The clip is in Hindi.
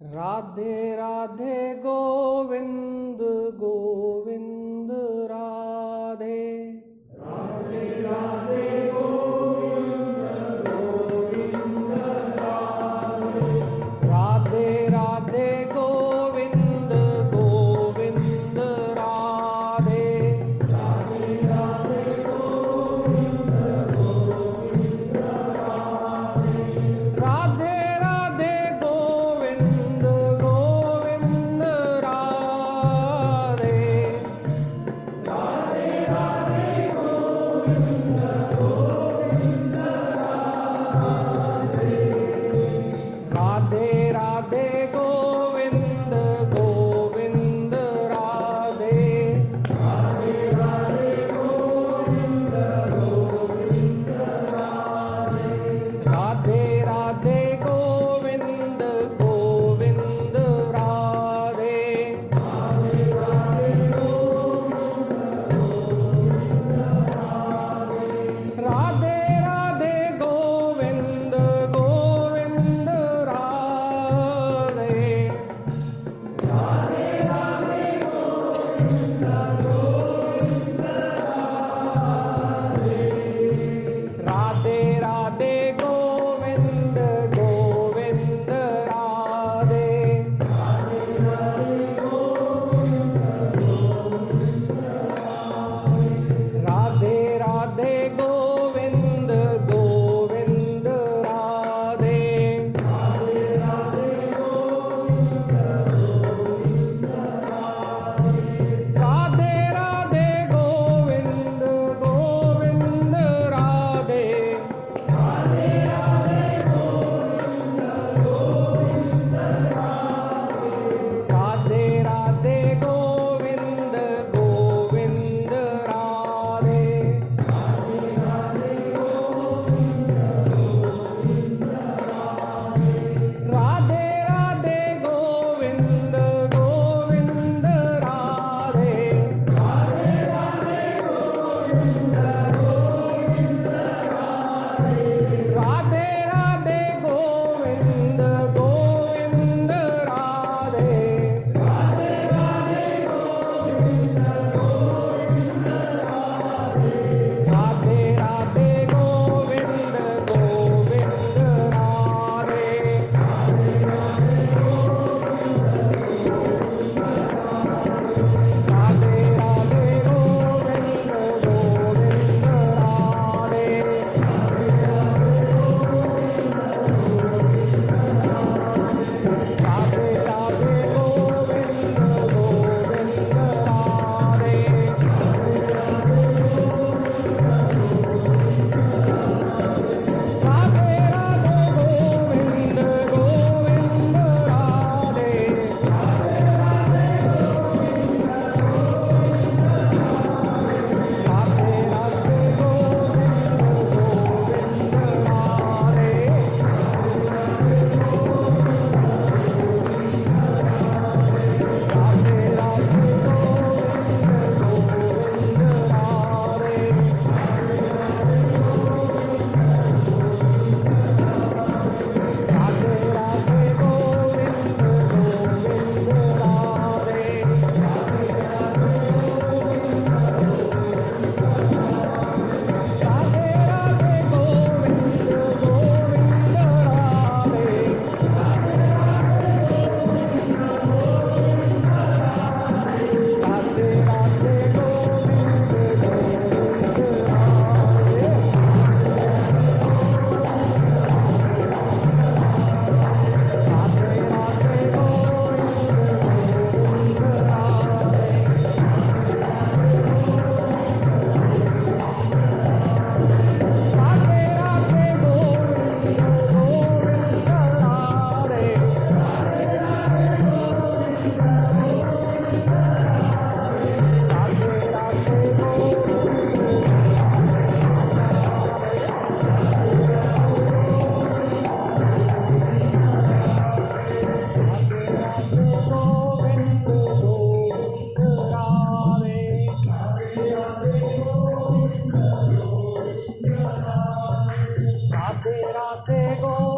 Radhe Radhe Govind será pegó.